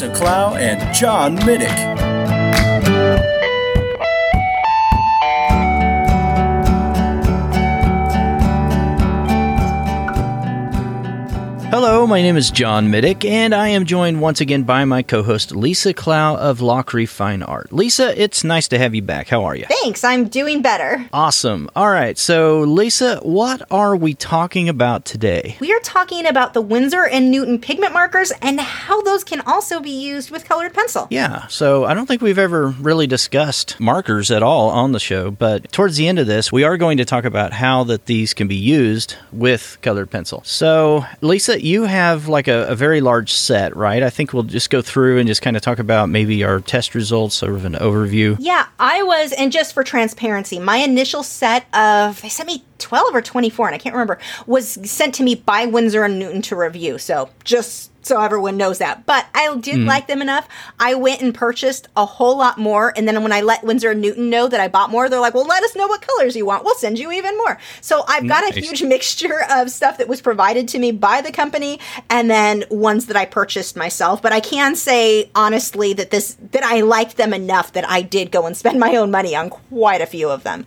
Lisa Clough and John Middick. My name is John Middick, and I am joined once again by my co host Lisa Clough of Lachri Fine Art. Lisa, it's nice to have you back. How are you? Thanks, I'm doing better. Awesome. All right, so Lisa, what are we talking about today? We are talking about the Winsor and Newton pigment markers and how those can also be used with colored pencil. Yeah, so I don't think we've ever really discussed markers at all on the show, but towards the end of this, we are going to talk about how that these can be used with colored pencil. So, Lisa, you have like a, a very large set, right? I think we'll just go through and just kind of talk about maybe our test results, sort of an overview. Yeah, I was, and just for transparency, my initial set of, they sent me 12 or 24, and I can't remember, was sent to me by Winsor and Newton to review. So just so everyone knows that. But I did mm-hmm. like them enough. I went and purchased a whole lot more. And then when I let Winsor and Newton know that I bought more, they're like, well, let us know what colors you want. We'll send you even more. So I've got a huge mixture of stuff that was provided to me by the company and then ones that I purchased myself. But I can say honestly that this, that I liked them enough that I did go and spend my own money on quite a few of them.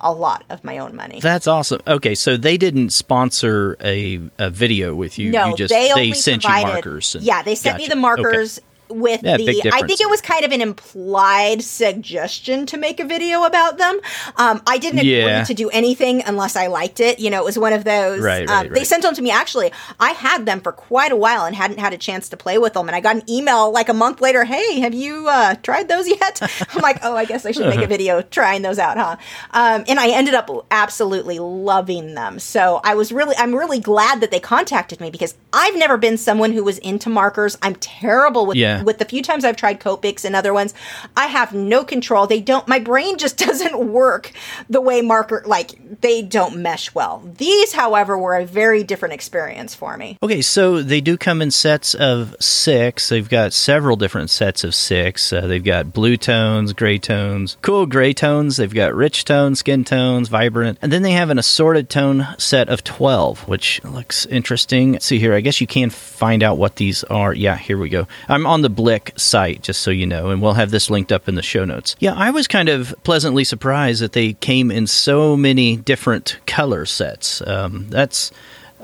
A lot of my own money. That's awesome. Okay, so they didn't sponsor a, a video with you. No, you just they only sent provided, you markers. and- yeah, they sent me the markers with Yeah, the. I think it was kind of an implied suggestion to make a video about them. Um, I didn't agree Yeah. to do anything unless I liked it. You know, it was one of those. Right, um, right, They sent them to me. Actually, I had them for quite a while and hadn't had a chance to play with them. And I got an email like a month later. Hey, have you uh, tried those yet? I'm like, oh, I guess I should make a video trying those out, huh? Um, and I ended up absolutely loving them. So I was really, I'm really glad that they contacted me because I've never been someone who was into markers. I'm terrible with Yeah. With the few times I've tried Copics and other ones. I have no control. They don't. My brain just doesn't work the way marker like they don't mesh well. These, however, were a very different experience for me. Okay, so they do come in sets of six. They've got several different sets of six. Uh, they've got blue tones, gray tones, cool gray tones. They've got rich tones, skin tones, vibrant. And then they have an assorted tone set of 12, which looks interesting. Let's see here. I guess you can find out what these are. Yeah, here we go. I'm on the Blick site, just so you know, and we'll have this linked up in the show notes. Yeah, I was kind of pleasantly surprised that they came in so many different color sets. Um, that's.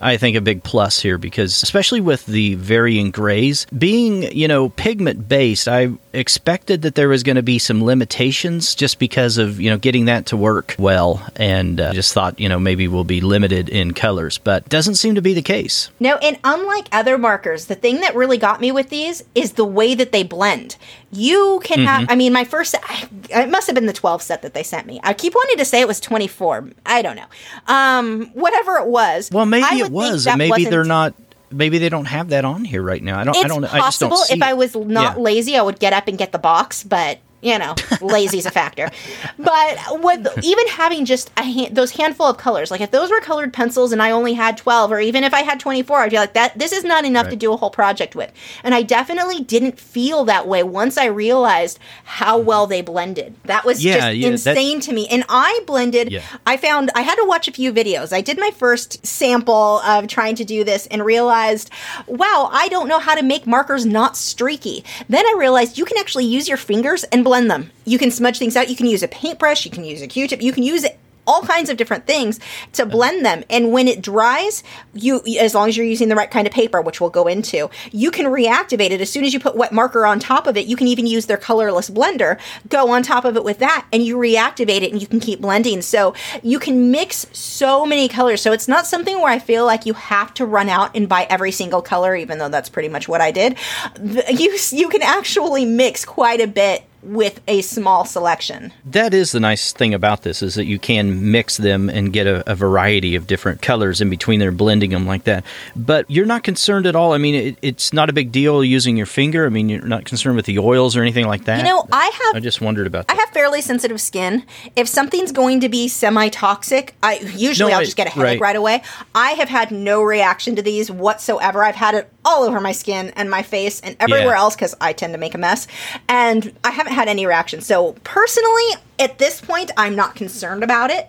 I think a big plus here because especially with the varying grays being, you know, pigment based, I expected that there was going to be some limitations just because of, you know, getting that to work well and uh, just thought, you know, maybe we'll be limited in colors, but doesn't seem to be the case. No, and unlike other markers, the thing that really got me with these is the way that they blend. You can have, Mm-hmm. I mean, my first, it must have been the 12 set that they sent me. I keep wanting to say it was 24. I don't know. Um, whatever it was. Well, maybe it was, maybe they're not maybe they don't have that on here right now. I don't It's I don't I just possible. don't if I was not Yeah. lazy, I would get up and get the box, but you know, lazy's a factor. But with even having just a hand, those handful of colors, like if those were colored pencils and I only had twelve, or even if I had twenty four, I'd be like, that this is not enough to do a whole project with. And I definitely didn't feel that way once I realized how mm-hmm. well they blended. That was Yeah, just yeah, that- insane to me. And I blended. Yeah. I found I had to watch a few videos. I did my first sample of trying to do this and realized, wow, I don't know how to make markers not streaky. Then I realized you can actually use your fingers and blend them. You can smudge things out. You can use a paintbrush. You can use a Q-tip. You can use all kinds of different things to blend them. And when it dries, you as long as you're using the right kind of paper, which we'll go into, you can reactivate it as soon as you put wet marker on top of it. You can even use their colorless blender, go on top of it with that, and you reactivate it and you can keep blending. So you can mix so many colors. So it's not something where I feel like you have to run out and buy every single color, even though that's pretty much what I did. You you can actually mix quite a bit with a small selection. That is the nice thing about this is that you can mix them and get a, a variety of different colors in between there, blending them like that. But you're not concerned at all. I mean, it, it's not a big deal using your finger. I mean, you're not concerned with the oils or anything like that. You know, I have I just wondered about I have fairly sensitive skin. If something's going to be semi-toxic, I usually No, I'll just get a headache right. right. away. I have had no reaction to these whatsoever. I've had it all over my skin and my face and everywhere Yeah. else because I tend to make a mess, and I haven't had any reaction. So personally, at this point, I'm not concerned about it.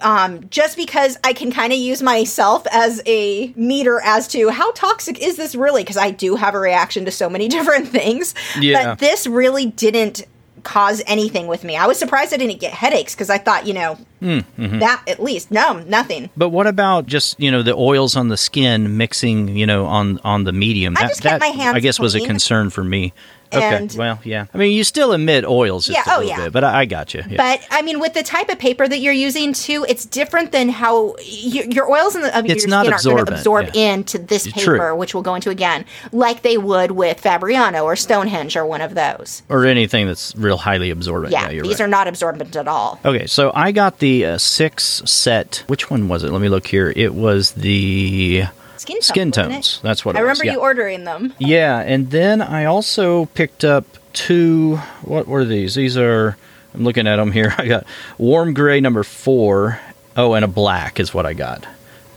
Um, just because I can kind of use myself as a meter as to how toxic is this really? Because I do have a reaction to so many different things. Yeah. But this really didn't cause anything with me. I was surprised I didn't get headaches because I thought, you know, Hmm, mm-hmm. that at least. No, nothing. But what about just you know the oils on the skin mixing you know on on the medium? I That, just kept that my hands I guess was a concern for me. Okay, well, yeah. I mean, you still emit oils just Yeah, a oh, little yeah. bit, but I, I got you. Yeah. But I mean, with the type of paper that you're using too, it's different than how y- your oils in the, of It's your not skin are going to absorb yeah. into this paper, True. which we'll go into again, like they would with Fabriano or Stonehenge or one of those. or anything that's real highly absorbent. Yeah, you're these right. are not absorbent at all. Okay, so I got the uh, six set. Which one was it? Let me look here. It was the Skin tones. skin tones. That's what I remember yeah. you ordering them. Yeah, and then I also picked up two. What were these? These are. I'm looking at them here. I got warm gray number four. Oh, and a black is what I got.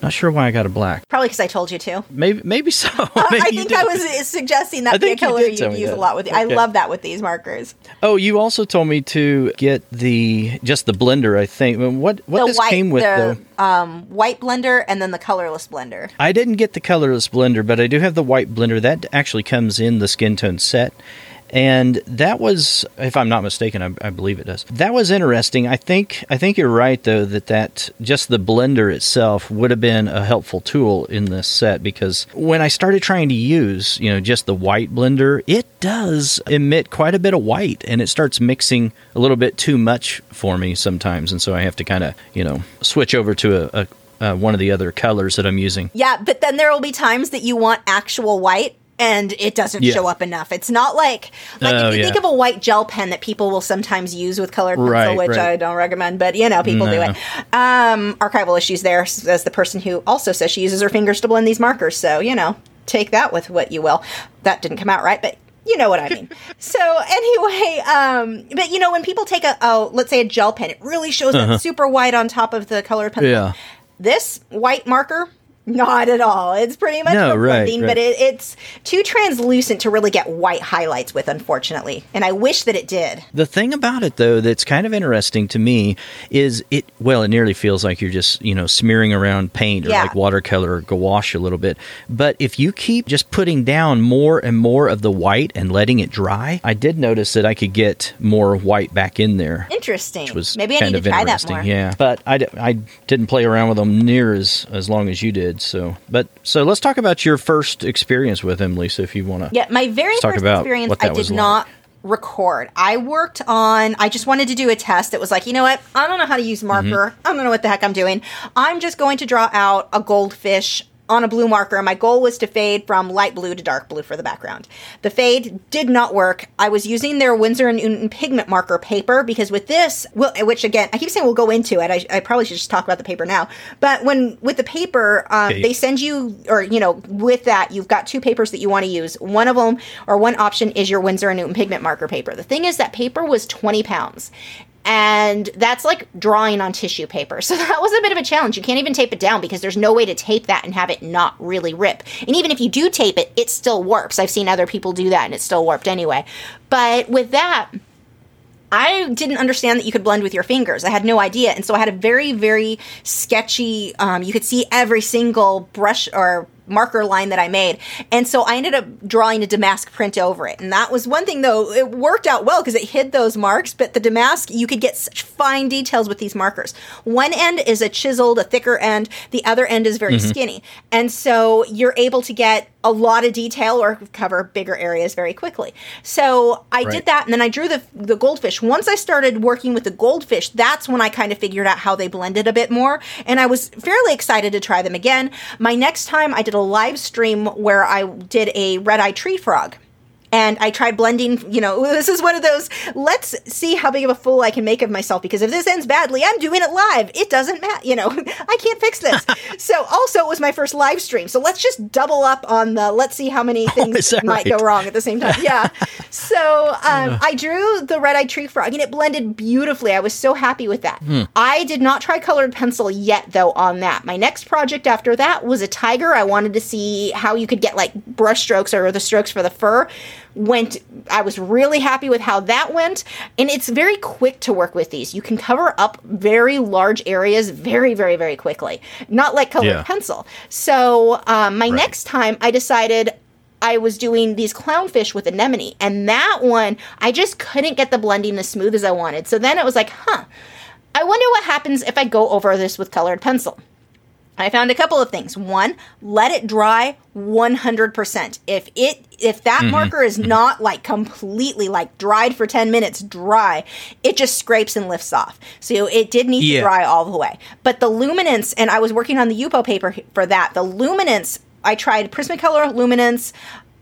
Not sure why I got a black. Probably because I told you to. Maybe, maybe so. I Maybe you think. I was suggesting I that be a color you would use a lot with. I Okay. love that with these markers. Oh, you also told me to get the just the blender. I think. What what the this white, came with the though? um, white blender, and then the colorless blender. I didn't get the colorless blender, but I do have the white blender. That actually comes in the skin tone set. And that was, if I'm not mistaken, I, I believe it does. That was interesting. I think I think you're right though that that just the blender itself would have been a helpful tool in this set because when I started trying to use, you know, just the white blender, it does emit quite a bit of white and it starts mixing a little bit too much for me sometimes, and so I have to kind of you know switch over to a, a uh, one of the other colors that I'm using. Yeah, but then there will be times that you want actual white and it doesn't Yeah. show up enough. It's not like like Oh, if you yeah. think of a white gel pen that people will sometimes use with colored pencil, Right, which right. I don't recommend, but you know, people do it. Um, archival issues there as the person who also says she uses her fingers to blend these markers. So, you know, take that with what you will. That didn't come out right, but you know what I mean. so anyway, um, but you know, when people take a, oh, let's say a gel pen, it really shows up super white on top of the colored pencil. Uh-huh. Yeah. This white marker, not at all. It's pretty much No, right, right. but it, it's too translucent to really get white highlights with, unfortunately. And I wish that it did. The thing about it, though, that's kind of interesting to me is it. Well, it nearly feels like you're just you know smearing around paint or Yeah. like watercolor or gouache a little bit. But if you keep just putting down more and more of the white and letting it dry, I did notice that I could get more white back in there. Interesting. Which was Maybe I need to try that more. yeah. But I, d- I didn't play around with them near as as long as you did. So, but so let's talk about your first experience with him, Lisa, if you want to. Yeah, my very talk first about experience, I did was like. not record. I worked on, I just wanted to do a test. It was like, you know what? I don't know how to use marker. Mm-hmm. I don't know what the heck I'm doing. I'm just going to draw out a goldfish on a blue marker. My goal was to fade from light blue to dark blue for the background. The fade did not work. I was using their Winsor and Newton pigment marker paper because with this, well, which again, I keep saying we'll go into it. I, I probably should just talk about the paper now. But when with the paper, um, Okay. they send you, or you know, with that, you've got two papers that you want to use. One of them, or one option, is your Winsor and Newton pigment marker paper. The thing is, that paper was 20 pounds. And that's like drawing on tissue paper. So that was a bit of a challenge. You can't even tape it down because there's no way to tape that and have it not really rip. And even if you do tape it, it still works. I've seen other people do that and it still warped anyway. But with that, I didn't understand that you could blend with your fingers. I had no idea. And so I had a very, very sketchy, um, you could see every single brush or marker line that I made. And so I ended up drawing a damask print over it. And that was one thing though, it worked out well because it hid those marks, but the damask, you could get such fine details with these markers. One end is a chiseled, a thicker end, the other end is very mm-hmm. skinny. And so you're able to get a lot of detail or cover bigger areas very quickly. So I Right. did that and then I drew the the goldfish. Once I started working with the goldfish, that's when I kind of figured out how they blended a bit more and I was fairly excited to try them again. My next time I did a live stream where I did a red-eye tree frog. And I tried blending. You know, this is one of those. Let's see how big of a fool I can make of myself because if this ends badly, I'm doing it live. It doesn't matter. You know, I can't fix this. so also, it was my first live stream. So let's just double up on the. Let's see how many things Oh, might right? go wrong at the same time. Yeah. so um, I drew the red-eyed tree frog, and it blended beautifully. I was so happy with that. Hmm. I did not try colored pencil yet, though. On that, my next project after that was a tiger. I wanted to see how you could get like brush strokes or the strokes for the fur. Went. I was really happy with how that went, and it's very quick to work with these. You can cover up very large areas very, very, very quickly. Not like colored Yeah. pencil. So um, my next time, I decided I was doing these clownfish with anemone, and that one I just couldn't get the blending as smooth as I wanted. So then it was like, huh, I wonder what happens if I go over this with colored pencil. I found a couple of things. One, let it dry 100%. If it if that mm-hmm. marker is mm-hmm. not like completely like dried for 10 minutes dry, it just scrapes and lifts off. So it did need Yeah. to dry all the way. But the luminance and I was working on the Yupo paper for that. The luminance I tried Prismacolor luminance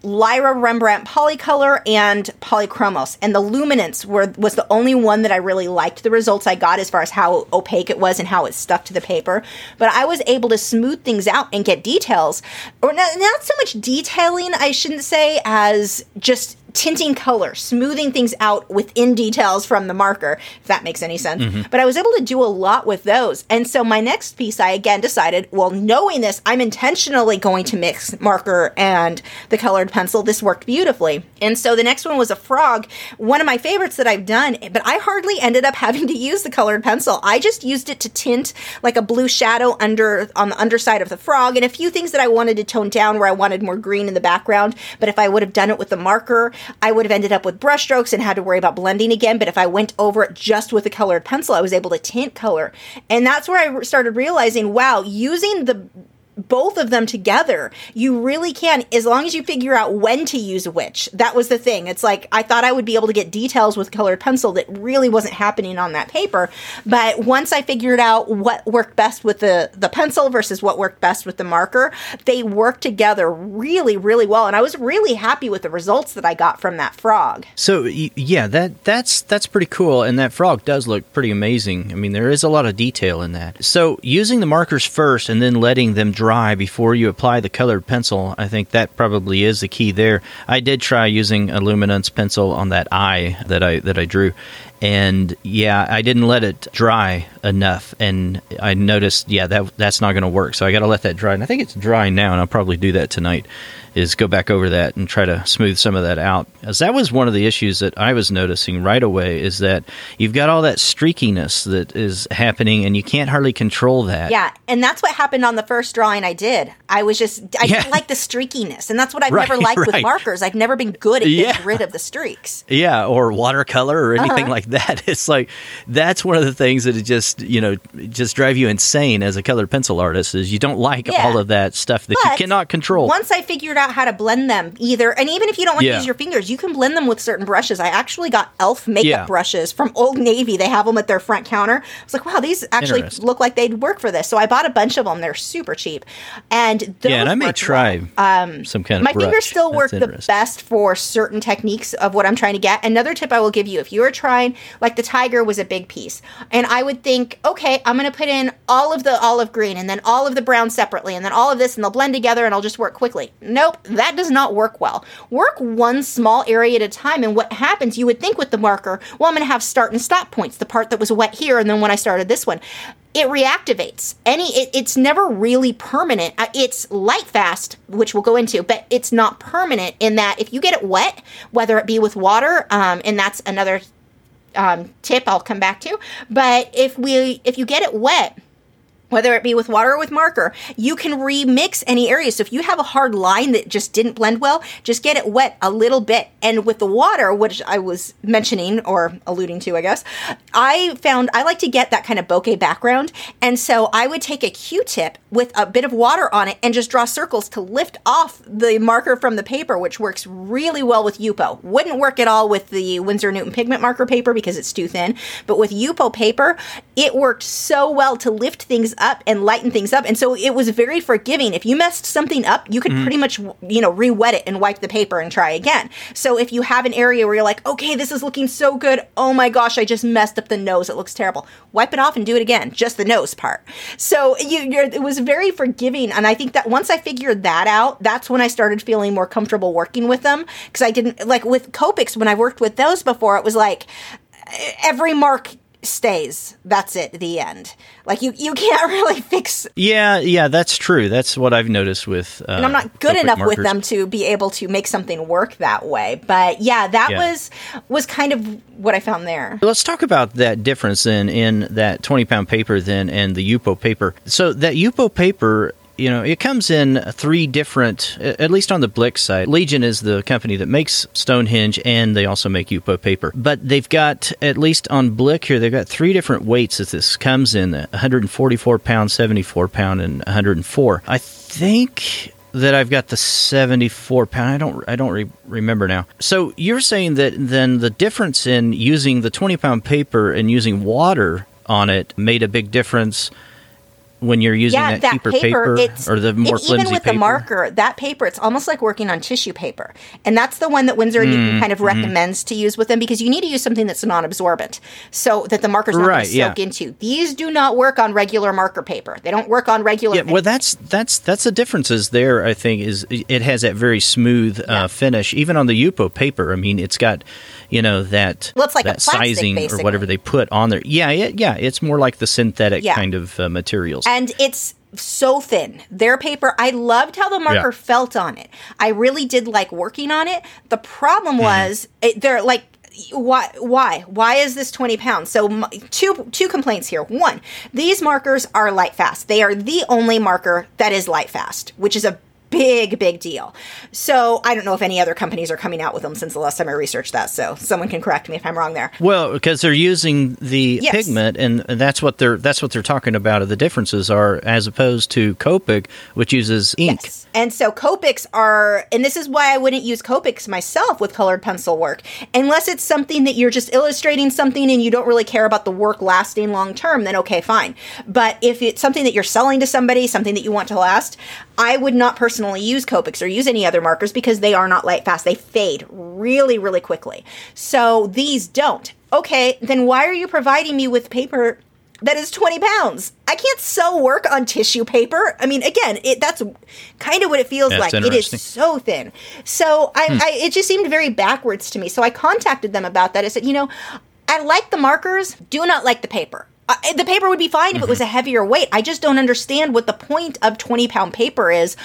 Lyra Rembrandt Polycolor and Polychromos, and the luminance were was the only one that I really liked the results I got as far as how opaque it was and how it stuck to the paper. But I was able to smooth things out and get details, or not, not so much detailing, I shouldn't say, as just tinting color, smoothing things out within details from the marker, if that makes any sense. Mm-hmm. But I was able to do a lot with those. And so my next piece, I again decided, well, knowing this, I'm intentionally going to mix marker and the colored pencil. This worked beautifully. And so the next one was a frog, one of my favorites that I've done, but I hardly ended up having to use the colored pencil. I just used it to tint like a blue shadow under on the underside of the frog and a few things that I wanted to tone down where I wanted more green in the background. But if I would have done it with the marker, I would have ended up with brush strokes and had to worry about blending again. But if I went over it just with a colored pencil, I was able to tint color. And that's where I started realizing, wow, using the both of them together, you really can, as long as you figure out when to use which. That was the thing. It's like I thought I would be able to get details with colored pencil that really wasn't happening on that paper. But once I figured out what worked best with the, the pencil versus what worked best with the marker, they worked together really, really well. And I was really happy with the results that I got from that frog. So yeah, that that's that's pretty cool, and that frog does look pretty amazing. I mean, there is a lot of detail in that. So using the markers first and then letting them dry before you apply the colored pencil, I think that probably is the key there. I did try using a luminance pencil on that eye that I that I drew, and yeah, I didn't let it dry enough, and I noticed yeah that that's not going to work. So I got to let that dry, and I think it's dry now, and I'll probably do that tonight. Is go back over that and try to smooth some of that out. As that was one of the issues that I was noticing right away is that you've got all that streakiness that is happening, and you can't hardly control that. Yeah, and that's what happened on the first drawing I did. I was just I Yeah. didn't like the streakiness, and that's what I've Right, never liked with markers. I've never been good at Yeah. getting rid of the streaks. Yeah, or watercolor or anything Uh-huh. like that. It's like that's one of the things that it just you know just drive you insane as a colored pencil artist is you don't like Yeah. all of that stuff that you cannot control. Once I figured out how to blend them, either and even if you don't want Yeah. to use your fingers, you can blend them with certain brushes. I actually got Elf makeup Yeah. brushes from Old Navy. They have them at their front counter. I was like, wow, these actually look like they'd work for this. So I bought a bunch of them. They're super cheap, and those yeah, and I may try well. um, some kind of My brush. fingers still That's work the best for certain techniques of what I'm trying to get. Another tip I will give you if you are trying, like the tiger was a big piece, and I would think, okay, I'm going to put in all of the olive green and then all of the brown separately, and then all of this, and they'll blend together, and I'll just work quickly. Nope, that does not work well. Work one small area at a time, and what happens, you would think with the marker, well, I'm going to have start and stop points, the part that was wet here, and then when I started this one. It reactivates. Any it, it's never really permanent. Uh, it's light fast which we'll go into but it's not permanent in that if you get it wet whether it be with water um, and that's another um, tip i'll come back to but if we if you get it wet whether it be with water or with marker, you can remix any area. So if you have a hard line that just didn't blend well, just get it wet a little bit. And with the water, which I was mentioning or alluding to, I guess, I found I like to get that kind of bokeh background. And so I would take a Q-tip with a bit of water on it and just draw circles to lift off the marker from the paper, which works really well with Yupo. Wouldn't work at all with the Winsor Newton pigment marker paper because it's too thin. But with Yupo paper, it worked so well to lift things up and lighten things up. And so it was very forgiving. If you messed something up, you could mm-hmm. pretty much, you know, re-wet it and wipe the paper and try again. So if you have an area where you're like, okay, this is looking so good. Oh my gosh, I just messed up the nose. It looks terrible. Wipe it off and do it again, just the nose part. So you, you're, it was very forgiving. And I think that once I figured that out, that's when I started feeling more comfortable working with them. Because I didn't, like with Copics, when I worked with those before, it was like, every mark stays. That's it. The end. Like you, you can't really fix. Yeah, yeah, that's true. That's what I've noticed with. Uh, And I'm not good enough with them to be able to make something work that way. But yeah, that Yeah. was was kind of what I found there. Let's talk about that difference then in that 20 pound paper then and the Yupo paper. So that Yupo paper, you know, it comes in three different, at least on the Blick side. Legion is the company that makes Stonehenge and they also make Yupo paper. But they've got, at least on Blick here, they've got three different weights that this comes in 144 pound, 74 pound, and 104. I think that I've got the 74 pound. I don't I don't re- remember now. So you're saying that then the difference in using the 20 pound paper and using water on it made a big difference when you're using yeah, that, cheaper paper, it's or the more flimsy even with paper. the marker, that paper, it's almost like working on tissue paper, and that's the one that Winsor and Mm, Newton kind of mm-hmm. recommends to use with them because you need to use something that's non-absorbent, so that the marker's not going Right, to yeah. soak into. These do not work on regular marker paper. They don't work on regular. Yeah, well, that's that's that's the differences there. I think is it has that very smooth Yeah. uh, finish. Even on the Yupo paper, I mean, it's got you know that Well, like a that plastic, sizing or whatever they put on there. Yeah, it, yeah, it's more like the synthetic Yeah. kind of uh, materials. and it's so thin. Their paper, I loved how the marker Yeah. felt on it. I really did like working on it. The problem Mm-hmm. was it, they're like why why why is this 20 pounds so two two complaints here one these markers are light fast they are the only marker that is light fast which is a big big deal so i don't know if any other companies are coming out with them since the last time i researched that so someone can correct me if i'm wrong there Well, because they're using the Yes. pigment, and that's what they're that's what they're talking about. The differences are as opposed to Copic, which uses ink. Yes. And so Copics are, and this is why I wouldn't use Copics myself with colored pencil work, unless it's something that you're just illustrating something and you don't really care about the work lasting long term, then okay, fine. But if it's something that you're selling to somebody, something that you want to last, I would not personally use Copics or use any other markers because they are not light fast. They fade really, really quickly. So these don't. Okay, then why are you providing me with paper that is 20 pounds. I can't sell work on tissue paper. I mean, again, it, that's kind of what it feels That's like. It is so thin. So I, hmm. I, it just seemed very backwards to me. So I contacted them about that. I said, you know, I like the markers, do not like the paper. Uh, eh, the paper would be fine if it was mm-hmm. a heavier weight. I just don't understand what the point of 20 pound paper is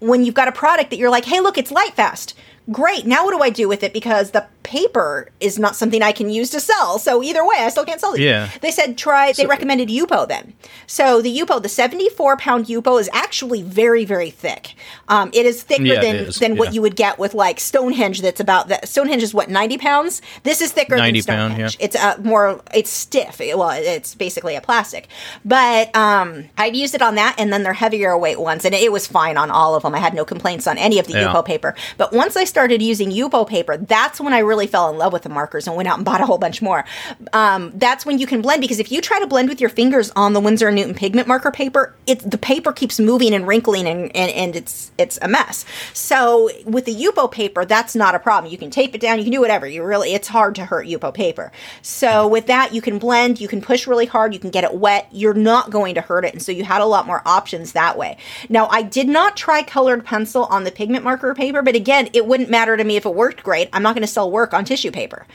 when you've got a product that you're like, hey, look, it's light fast. Great. Now what do I do with it? Because the paper is not something I can use to sell. So either way, I still can't sell it. Yeah. They said try. They recommended Yupo then. So the Yupo, the seventy-four pound Yupo, is actually very, very thick. Um, it is thicker Yeah, than is, than what you would get with like Stonehenge. That's about that. Stonehenge is what ninety pounds. This is thicker 90 than pound, Stonehenge. yeah. It's uh, more. It's stiff. It- well, it's basically a plastic. But um, i've used it on that, and then their heavier weight ones, and it was fine on all of them. I had no complaints on any of the Yeah. Yupo paper. But once I started using Yupo paper, that's when I really fell in love with the markers and went out and bought a whole bunch more. Um, that's when you can blend because if you try to blend with your fingers on the Winsor Newton pigment marker paper, it the paper keeps moving and wrinkling and, and, and it's it's a mess. So with the Yupo paper, that's not a problem. You can tape it down, you can do whatever. You really it's hard to hurt Yupo paper. So with that, you can blend, you can push really hard, you can get it wet. You're not going to hurt it, and so you had a lot more options that way. Now I did not try colored pencil on the pigment marker paper, but again, it wouldn't matter to me if it worked great. I'm not going to sell work on tissue paper.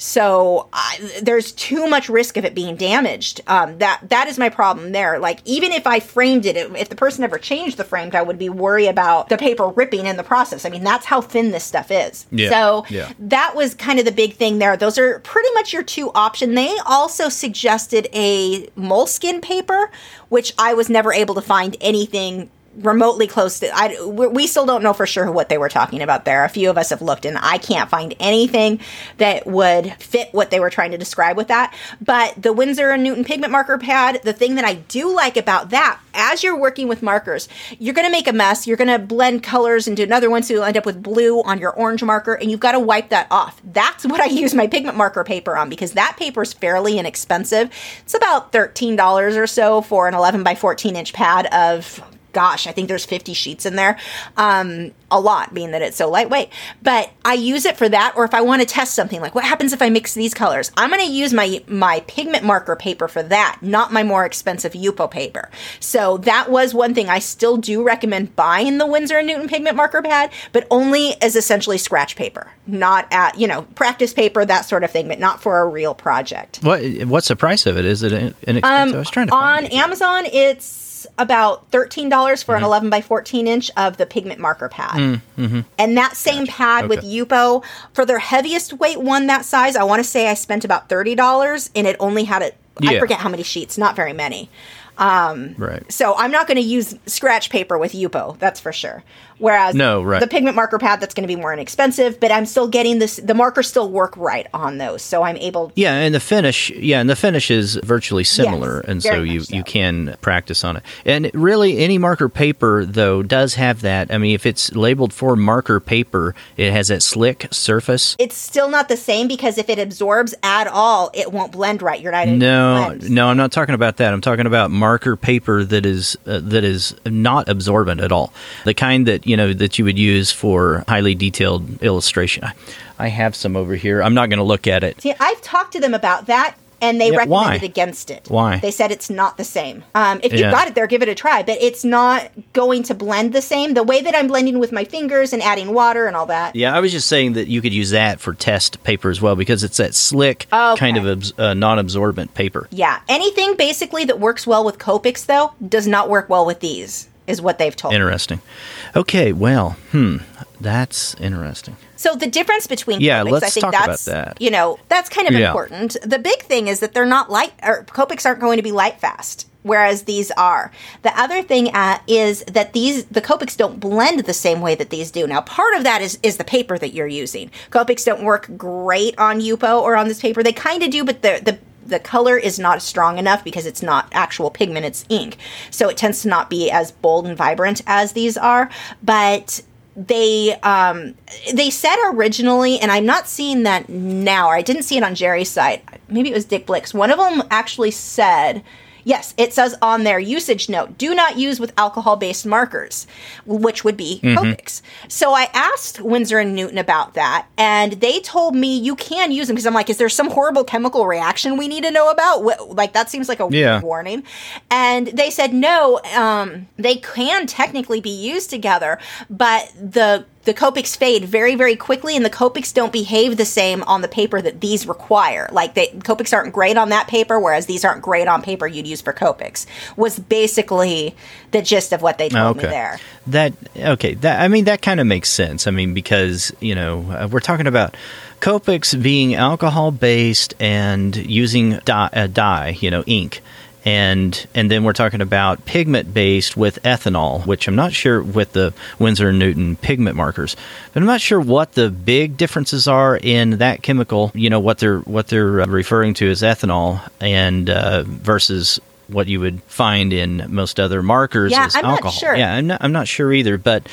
So I, there's too much risk of it being damaged. Um, that that is my problem there. Like even if I framed it, if the person ever changed the frame, I would be worried about the paper ripping in the process. I mean, that's how thin this stuff is. Yeah, So yeah. that was kind of the big thing there. Those are pretty much your two option. They also suggested a moleskin paper, which I was never able to find anything remotely close to I we still don't know for sure what they were talking about there. A few of us have looked and I can't find anything that would fit what they were trying to describe with that. But the Winsor and Newton pigment marker pad, the thing that I do like about that as you're working with markers, you're going to make a mess. You're going to blend colors into another one so you'll end up with blue on your orange marker and you've got to wipe that off. That's what I use my pigment marker paper on because that paper is fairly inexpensive. It's about $13 or so for an 11 by 14 inch pad of gosh, I think there's 50 sheets in there. Um, a lot, being that it's so lightweight. But I use it for that, or if I want to test something, like what happens if I mix these colors? I'm going to use my my pigment marker paper for that, not my more expensive Yupo paper. So that was one thing I still do recommend buying the Winsor and Newton pigment marker pad, but only as essentially scratch paper, not at you know practice paper, that sort of thing, but not for a real project. What what's the price of it? Is it inexpensive? Um, I was trying to on find it. Amazon, it's about thirteen dollars for an Mm-hmm. eleven by fourteen inch of the pigment marker pad, and that same pad with Mm, Yupo for their heaviest weight one that size. I want to say I spent about thirty dollars, and it only had it. I forget how many sheets, not very many. Um, right. So I'm not going to use scratch paper with Yupo, that's for sure. Whereas No, right. the pigment marker pad, that's going to be more inexpensive, but I'm still getting this. The markers still work right on those, so I'm able. Yeah, and the finish, yeah, and the finish is virtually similar, and so you so. you can practice on it. And really, any marker paper though does have that. I mean, if it's labeled for marker paper, it has that slick surface. It's still not the same because if it absorbs at all, it won't blend right. You're not No, no, I'm not talking about that. I'm talking about marker paper that is uh, that is not absorbent at all. The kind that you know that you would use for highly detailed illustration. I have some over here. I'm not going to look at it. See, I've talked to them about that, and they Yeah, recommended why? against it. Why? They said it's not the same. Um, if you've got it there, give it a try. But it's not going to blend the same. The way that I'm blending with my fingers and adding water and all that. Yeah, I was just saying that you could use that for test paper as well because it's that slick Okay. kind of abs- uh, non-absorbent paper. Yeah, anything basically that works well with Copics though does not work well with these. Is what they've told. Interesting. Okay, well, hmm, that's interesting. So the difference between Yeah, Copics, let's I think talk about that's that. you know that's kind of Yeah. important. The big thing is that they're not light or Copics aren't going to be light fast, whereas these are. The other thing uh, is that these the Copics don't blend the same way that these do. Now, part of that is is the paper that you're using. Copics don't work great on Yupo or on this paper. They kind of do, but the the the color is not strong enough because it's not actual pigment, it's ink. So it tends to not be as bold and vibrant as these are. But they um they said originally and i'm not seeing that now or i didn't see it on jerry's site maybe it was dick blick's one of them actually said yes it says on their usage note do not use with alcohol based markers which would be copics. So i asked winsor and newton about that and they told me you can use them because i'm like is there some horrible chemical reaction we need to know about? Like that seems like a Yeah. warning. And they said no um, they can technically be used together but the the Copics fade very, very quickly, and the Copics don't behave the same on the paper that these require. Like, they, Copics aren't great on that paper, whereas these aren't great on paper you'd use for Copics, was basically the gist of what they told me there. That okay. That I mean that kind of makes sense. I mean because you know uh, we're talking about Copics being alcohol based and using dye, uh, dye, you know, ink. And and then we're talking about pigment based with ethanol, which I'm not sure with the Winsor and Newton pigment markers, but I'm not sure what the big differences are in that chemical. You know what they're what they're uh, referring to as ethanol and uh, versus what you would find in most other markers Yeah, I'm not sure. Yeah, I'm not, I'm not sure either, but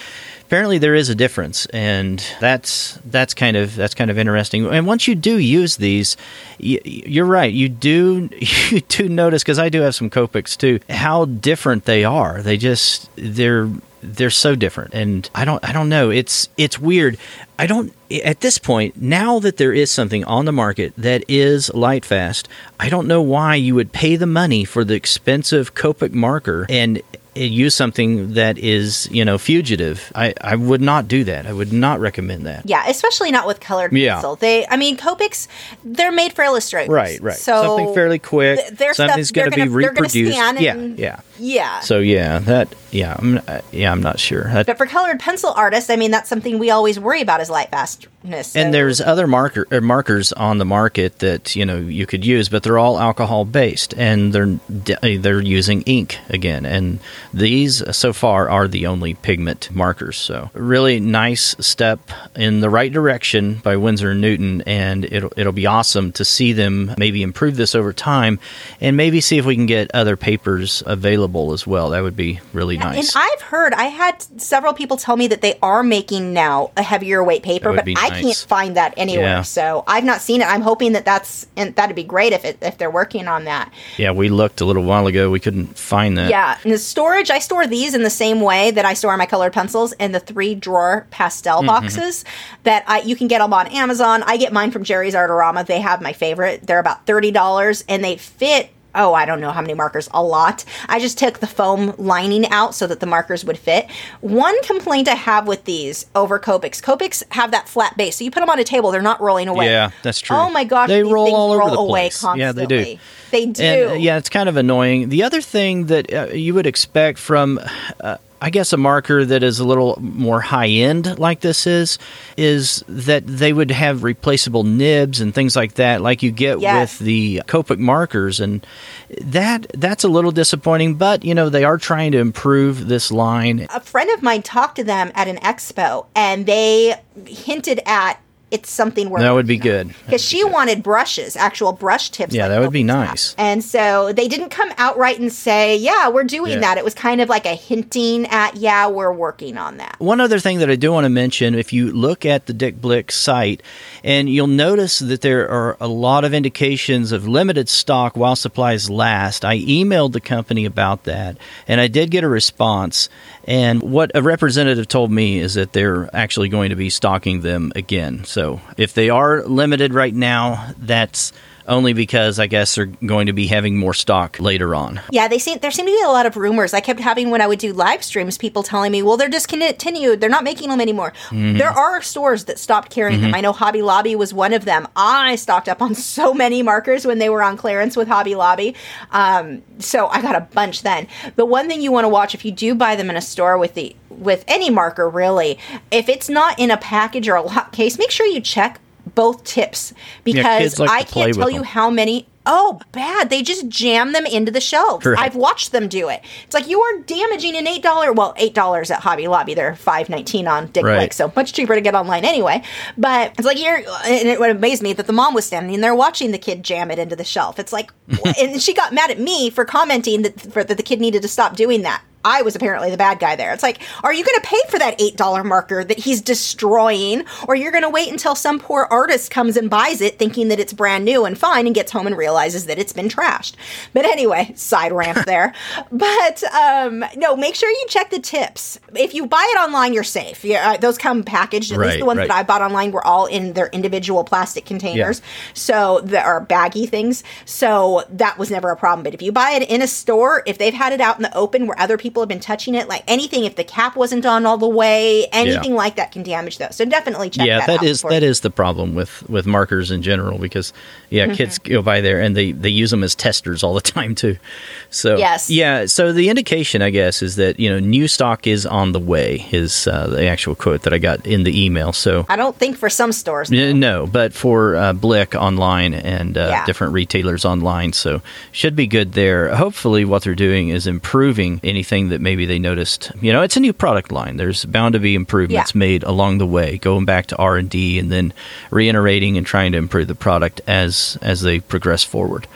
apparently there is a difference, and that's that's kind of that's kind of interesting. And once you do use these, y- you're right. You do you do notice because I do have some Copics too. How different they are. They just they're they're so different and i don't i don't know it's it's weird i don't at this point now that there is something on the market that is light fast i don't know why you would pay the money for the expensive copic marker and use something that is you know fugitive i i would not do that i would not recommend that Yeah, especially not with colored Yeah. pencil. They, I mean, Copics, they're made for illustrators. right right So something fairly quick th- their stuff- something's going to be gonna- they're gonna reproduced scan yeah and- yeah Yeah. so yeah that yeah i'm uh, yeah i'm not sure that, but for colored pencil artists, I mean, that's something we always worry about is light fastness. So- And there's other marker uh, markers on the market that you know you could use, but they're all alcohol based, and they're they're using ink again, and these so far are the only pigment markers. So, really nice step in the right direction by Winsor and Newton, and it'll it'll be awesome to see them maybe improve this over time, and maybe see if we can get other papers available as well. That would be really nice. And I've heard, I had several people tell me that they are making now a heavier weight paper, but be I can't find that anywhere. Yeah. So I've not seen it. I'm hoping that that's and that'd be great if it, if they're working on that. yeah, we looked a little while ago. We couldn't find that. Yeah, and the storage, I store these in the same way that I store my colored pencils in the three drawer pastel Mm-hmm. boxes that I, you can get them on Amazon. I get mine from Jerry's Artorama. They have my favorite. They're about thirty dollars, and they fit. Oh, I don't know how many markers. A lot. I just took the foam lining out so that the markers would fit. One complaint I have with these over Copics. Copics have that flat base, so you put them on a table, they're not rolling away. Yeah, that's true. Oh my gosh, They these roll all over roll the away place. Yeah, they do. They do. And, uh, yeah, it's kind of annoying. The other thing that uh, you would expect from, uh, I guess, a marker that is a little more high end, like this is, is that they would have replaceable nibs and things like that, like you get Yes. with the Copic markers, and that that's a little disappointing. But you know, they are trying to improve this line. a friend of mine talked to them at an expo and they hinted at it's something we're That would be good. because she wanted brushes actual brush tips Yeah, like that would be nice. and so they didn't come outright and say yeah we're doing Yeah. that it was kind of like a hinting at yeah we're working on that One other thing that I do want to mention if you look at the Dick Blick site, and you'll notice that there are a lot of indications of limited stock while supplies last. I emailed the company about that, and I did get a response. And what a representative told me is that they're actually going to be stocking them again. So if they are limited right now, that's only because I guess they're going to be having more stock later on. Yeah, they seem there seem to be a lot of rumors. I kept having when I would do live streams, people telling me, "Well, they're discontinued. They're not making them anymore." Mm-hmm. There are stores that stopped carrying them. I know Hobby Lobby was one of them. I stocked up on so many markers when they were on clearance with Hobby Lobby, um, so I got a bunch then. The one thing you want to watch if you do buy them in a store with the with any marker, really, if it's not in a package or a lock case, make sure you check both tips because kids like I can't tell you them. how many. Oh, bad! They just jam them into the shelves. Right. I've watched them do it. It's like you are damaging an eight dollar, well, eight dollars at Hobby Lobby. They're five nineteen on Dick Right. So much cheaper to get online anyway. But it's like you're, and it would amaze me that the mom was standing there watching the kid jam it into the shelf. It's like, and she got mad at me for commenting that for, that the kid needed to stop doing that. I was apparently the bad guy there. It's like, are you going to pay for that $8 marker that he's destroying? Or you're going to wait until some poor artist comes and buys it thinking that it's brand new and fine and gets home and realizes that it's been trashed? But anyway, side rant there. But um, no, make sure you check the tips. If you buy it online, you're safe. Yeah, uh, those come packaged. At least the ones right. that I bought online were all in their individual plastic containers. So there are baggy things. So that was never a problem. But if you buy it in a store, if they've had it out in the open where other people have been touching it, like anything, if the cap wasn't on all the way, anything like that can damage those. So definitely check yeah that, that out is that is the problem with with markers in general because yeah Mm-hmm. kids go by there and they they use them as testers all the time too so Yes. yeah so the indication i guess is that you know new stock is on the way is uh, the actual quote that i got in the email so I don't think for some stores. N- No, but for uh, Blick online and uh, Yeah. different retailers online, so should be good there. Hopefully, what they're doing is improving anything that maybe they noticed. You know, it's a new product line. There's bound to be improvements Yeah. made along the way, going back to R and D, and then reiterating and trying to improve the product as as they progress forward.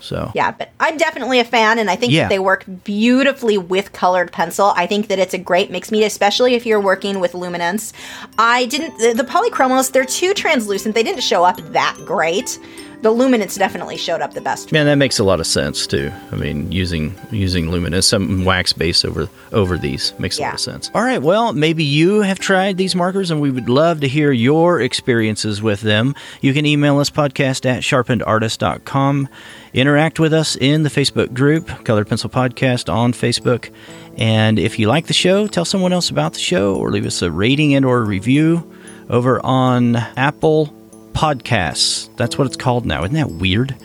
So Yeah, but I'm definitely a fan, and I think Yeah. that they work beautifully with colored pencil. I think that it's a great mix media, especially if you're working with luminance. I didn't the, the polychromos; they're too translucent. They didn't show up that great. The luminance definitely showed up the best. Man, that makes a lot of sense too. I mean, using using luminance, some wax base over over these makes a lot of sense. All right, well, maybe you have tried these markers, and we would love to hear your experiences with them. You can email us podcast at sharpenedartist.com. Interact with us in the Facebook group, Colored Pencil Podcast on Facebook. And if you like the show, tell someone else about the show, or leave us a rating and or a review over on Apple Podcasts. That's what it's called now. Isn't that weird?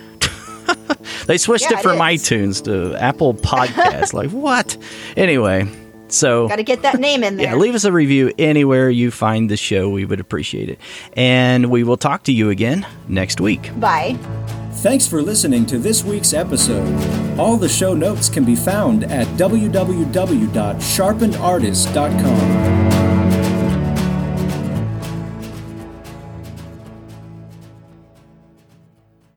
they switched Yeah, it from it is. iTunes to Apple Podcasts. like what? Anyway, so Got to get that name in there. yeah, leave us a review anywhere you find the show. We would appreciate it. And we will talk to you again next week. Bye. Thanks for listening to this week's episode. All the show notes can be found at www.sharpenedartist.com.